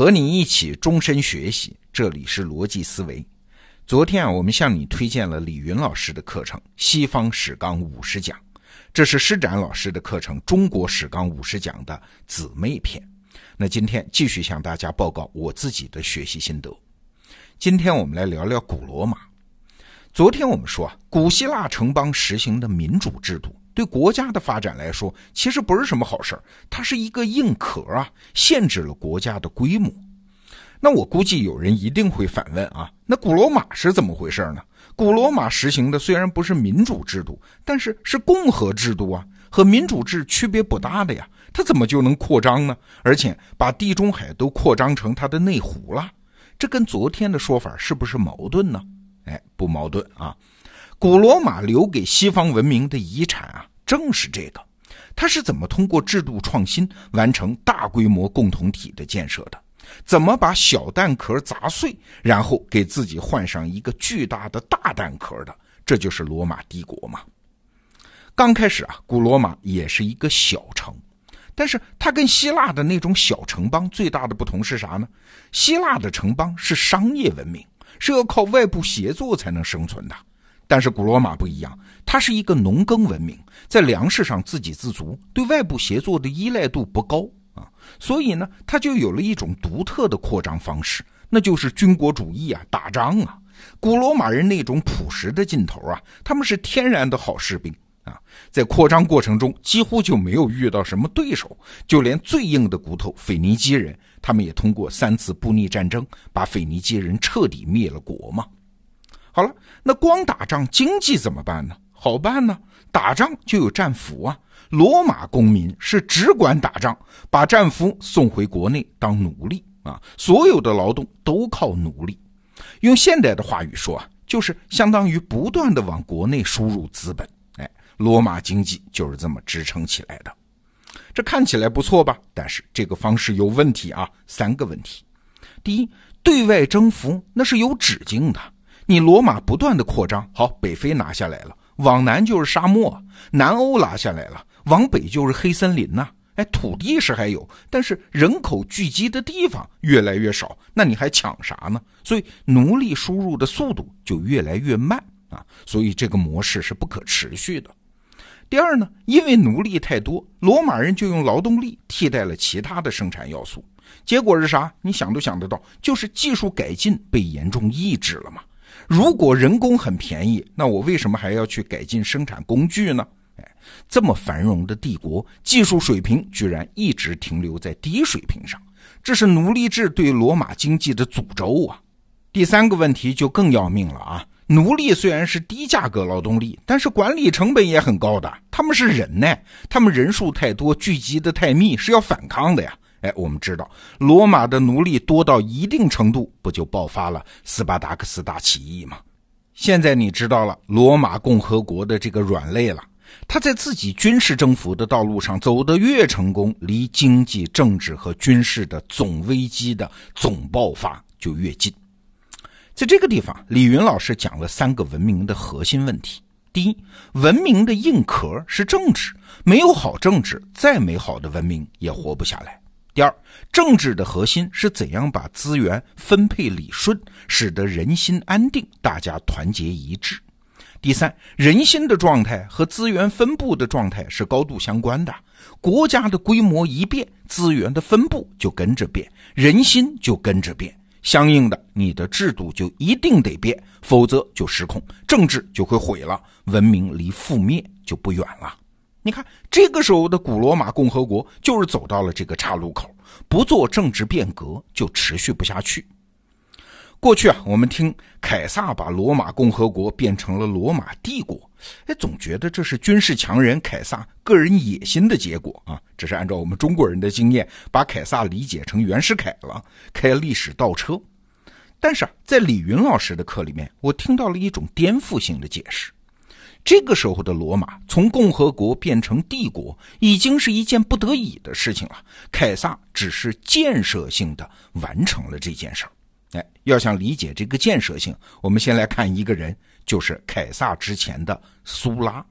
和你一起终身学习，这里是逻辑思维。昨天啊，我们向你推荐了李云老师的课程《西方史纲五十讲》，这是施展老师的课程《中国史纲五十讲》的姊妹篇。那今天继续向大家报告我自己的学习心得。今天我们来聊聊古罗马。昨天我们说啊，古希腊城邦实行的民主制度对国家的发展来说，其实不是什么好事，它是一个硬壳啊，限制了国家的规模。那我估计有人一定会反问啊，那古罗马是怎么回事呢？古罗马实行的虽然不是民主制度，但是是共和制度啊，和民主制区别不大的呀。它怎么就能扩张呢？而且把地中海都扩张成它的内湖了，这跟昨天的说法是不是矛盾呢？哎，不矛盾啊。古罗马留给西方文明的遗产啊，正是这个。他是怎么通过制度创新完成大规模共同体的建设的？怎么把小蛋壳砸碎，然后给自己换上一个巨大的大蛋壳的？这就是罗马帝国嘛。刚开始啊，古罗马也是一个小城，但是它跟希腊的那种小城邦最大的不同是啥呢？希腊的城邦是商业文明，是要靠外部协作才能生存的，但是古罗马不一样，它是一个农耕文明，在粮食上自给自足，对外部协作的依赖度不高啊。所以呢，他就有了一种独特的扩张方式，那就是军国主义啊，打仗啊。古罗马人那种朴实的劲头啊，他们是天然的好士兵啊，在扩张过程中几乎就没有遇到什么对手，就连最硬的骨头腓尼基人，他们也通过三次布匿战争把腓尼基人彻底灭了国嘛。好了，那光打仗，经济怎么办呢？好办呢，打仗就有战俘啊。罗马公民是只管打仗，把战俘送回国内当奴隶啊！所有的劳动都靠奴隶。用现代的话语说啊，就是相当于不断的往国内输入资本。哎，罗马经济就是这么支撑起来的。这看起来不错吧？但是这个方式有问题啊，三个问题。第一，对外征服那是有止境的。你罗马不断的扩张，好，北非拿下来了，往南就是沙漠，南欧拿下来了。往北就是黑森林呐，哎，土地是还有，但是人口聚集的地方越来越少，那你还抢啥呢？所以奴隶输入的速度就越来越慢啊，所以这个模式是不可持续的。第二呢，因为奴隶太多，罗马人就用劳动力替代了其他的生产要素，结果是啥？你想都想得到，就是技术改进被严重抑制了嘛。如果人工很便宜，那我为什么还要去改进生产工具呢？哎这么繁荣的帝国，技术水平居然一直停留在低水平上，这是奴隶制对罗马经济的诅咒啊！第三个问题就更要命了啊！奴隶虽然是低价格劳动力，但是管理成本也很高的。他们是人呢，他们人数太多，聚集的太密，是要反抗的呀！哎，我们知道罗马的奴隶多到一定程度，不就爆发了斯巴达克斯大起义吗？现在你知道了罗马共和国的这个软肋了。他在自己军事征服的道路上走得越成功，离经济、政治和军事的总危机的总爆发就越近。在这个地方，李云老师讲了三个文明的核心问题：第一，文明的硬壳是政治，没有好政治，再美好的文明也活不下来；第二，政治的核心是怎样把资源分配理顺，使得人心安定，大家团结一致。第三，人心的状态和资源分布的状态是高度相关的。国家的规模一变，资源的分布就跟着变，人心就跟着变。相应的，你的制度就一定得变，否则就失控，政治就会毁了，文明离覆灭就不远了。你看，这个时候的古罗马共和国就是走到了这个岔路口，不做政治变革就持续不下去。过去啊，我们听凯撒把罗马共和国变成了罗马帝国，哎，总觉得这是军事强人凯撒个人野心的结果啊。这是按照我们中国人的经验，把凯撒理解成袁世凯了，开历史倒车。但是啊，在李云老师的课里面，我听到了一种颠覆性的解释：这个时候的罗马从共和国变成帝国，已经是一件不得已的事情了。凯撒只是建设性的完成了这件事儿。哎，要想理解这个建设性，我们先来看一个人，就是凯撒之前的苏拉。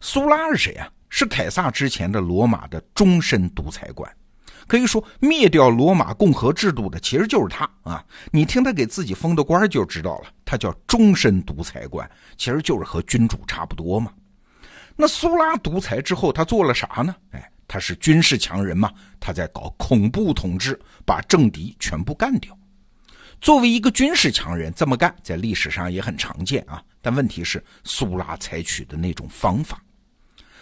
苏拉是谁啊？是凯撒之前的罗马的终身独裁官。可以说，灭掉罗马共和制度的其实就是他啊！你听他给自己封的官就知道了，他叫终身独裁官，其实就是和君主差不多嘛。那苏拉独裁之后，他做了啥呢？哎，他是军事强人嘛，他在搞恐怖统治，把政敌全部干掉。作为一个军事强人，这么干在历史上也很常见啊。但问题是，苏拉采取的那种方法，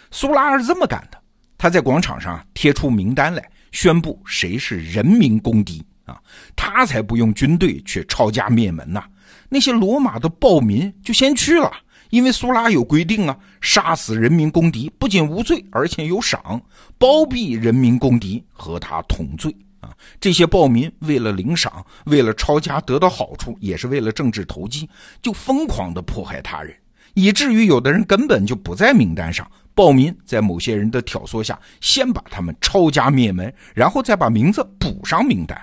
苏拉是这么干的：他在广场上贴出名单来，宣布谁是人民公敌啊，他才不用军队去抄家灭门呐。那些罗马的暴民就先去了。因为苏拉有规定啊，杀死人民公敌不仅无罪，而且有赏；包庇人民公敌和他同罪啊。这些暴民为了领赏，为了抄家得到好处，也是为了政治投机，就疯狂的迫害他人，以至于有的人根本就不在名单上。暴民在某些人的挑唆下，先把他们抄家灭门，然后再把名字补上名单。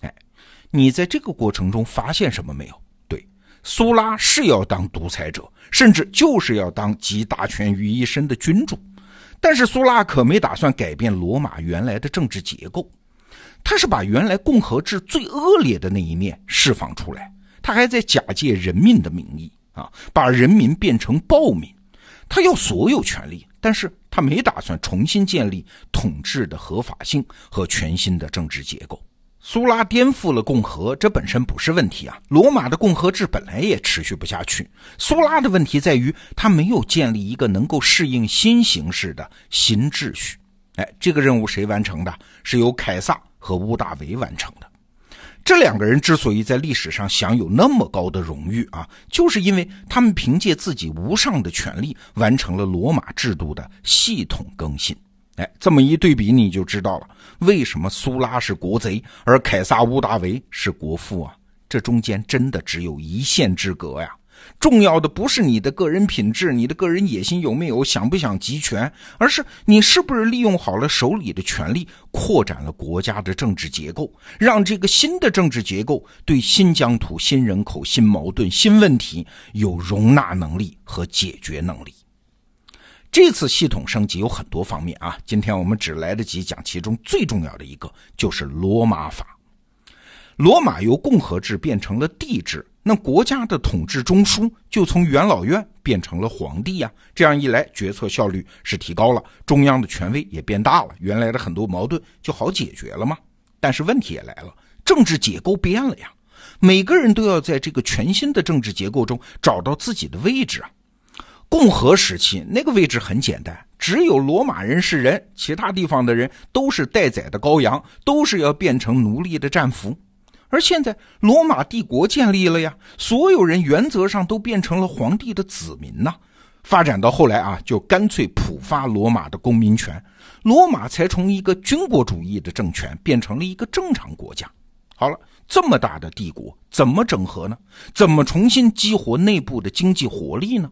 哎，你在这个过程中发现什么没有？对苏拉是要当独裁者，甚至就是要当集大权于一身的君主，但是苏拉可没打算改变罗马原来的政治结构，他是把原来共和制最恶劣的那一面释放出来，他还在假借人民的名义啊，把人民变成暴民，他要所有权利，但是他没打算重新建立统治的合法性和全新的政治结构。苏拉颠覆了共和，这本身不是问题啊。罗马的共和制本来也持续不下去。苏拉的问题在于，他没有建立一个能够适应新形势的新秩序。哎，这个任务谁完成的？是由凯撒和屋大维完成的。这两个人之所以在历史上享有那么高的荣誉啊，就是因为他们凭借自己无上的权力，完成了罗马制度的系统更新。哎，这么一对比，你就知道了为什么苏拉是国贼，而凯撒乌达维是国父啊！这中间真的只有一线之隔呀。重要的不是你的个人品质，你的个人野心有没有，想不想集权，而是你是不是利用好了手里的权力，扩展了国家的政治结构，让这个新的政治结构对新疆土、新人口、新矛盾、新问题有容纳能力和解决能力。这次系统升级有很多方面啊，今天我们只来得及讲其中最重要的一个，就是罗马法。罗马由共和制变成了帝制，那国家的统治中枢就从元老院变成了皇帝呀。这样一来，决策效率是提高了，中央的权威也变大了，原来的很多矛盾就好解决了吗？但是问题也来了，政治结构变了呀，每个人都要在这个全新的政治结构中找到自己的位置啊。共和时期那个位置很简单，只有罗马人是人，其他地方的人都是待宰的羔羊，都是要变成奴隶的战俘。而现在罗马帝国建立了呀，所有人原则上都变成了皇帝的子民呐。发展到后来啊，就干脆普发罗马的公民权，罗马才从一个军国主义的政权变成了一个正常国家。好了，这么大的帝国怎么整合呢？怎么重新激活内部的经济活力呢？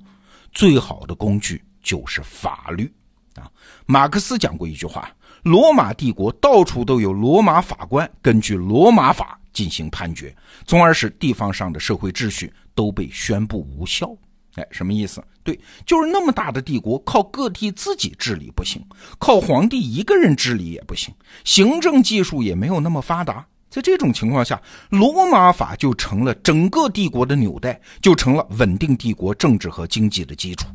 最好的工具就是法律啊！马克思讲过一句话：罗马帝国到处都有罗马法官，根据罗马法进行判决，从而使地方上的社会秩序都被宣布无效。哎，什么意思？对，就是那么大的帝国，靠个体自己治理不行，靠皇帝一个人治理也不行，行政技术也没有那么发达。在这种情况下，罗马法就成了整个帝国的纽带，就成了稳定帝国政治和经济的基础。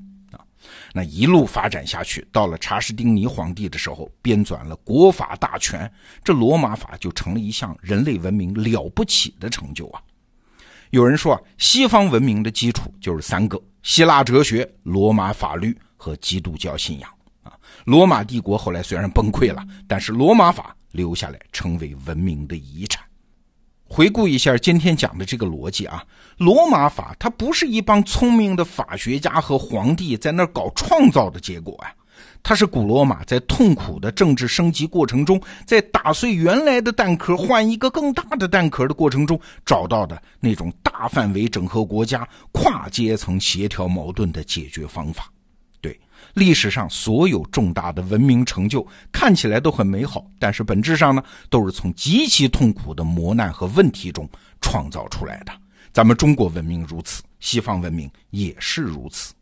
那一路发展下去，到了查士丁尼皇帝的时候，编纂了国法大全，这罗马法就成了一项人类文明了不起的成就啊。有人说啊，西方文明的基础就是三个：希腊哲学、罗马法律和基督教信仰啊。罗马帝国后来虽然崩溃了，但是罗马法。留下来成为文明的遗产。回顾一下今天讲的这个逻辑啊，罗马法它不是一帮聪明的法学家和皇帝在那儿搞创造的结果啊，它是古罗马在痛苦的政治升级过程中，在打碎原来的蛋壳换一个更大的蛋壳的过程中找到的那种大范围整合国家、跨阶层协调矛盾的解决方法。历史上所有重大的文明成就看起来都很美好但是本质上呢都是从极其痛苦的磨难和问题中创造出来的。咱们中国文明如此西方文明也是如此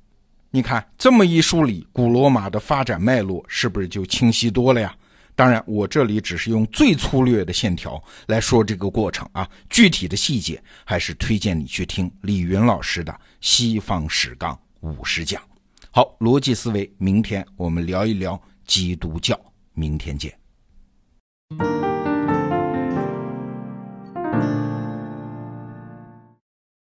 你看这么一梳理古罗马的发展脉络是不是就清晰多了呀？当然我这里只是用最粗略的线条来说这个过程啊具体的细节还是推荐你去听李云老师的西方史纲五十讲。好逻辑思维明天我们聊一聊基督教明天见。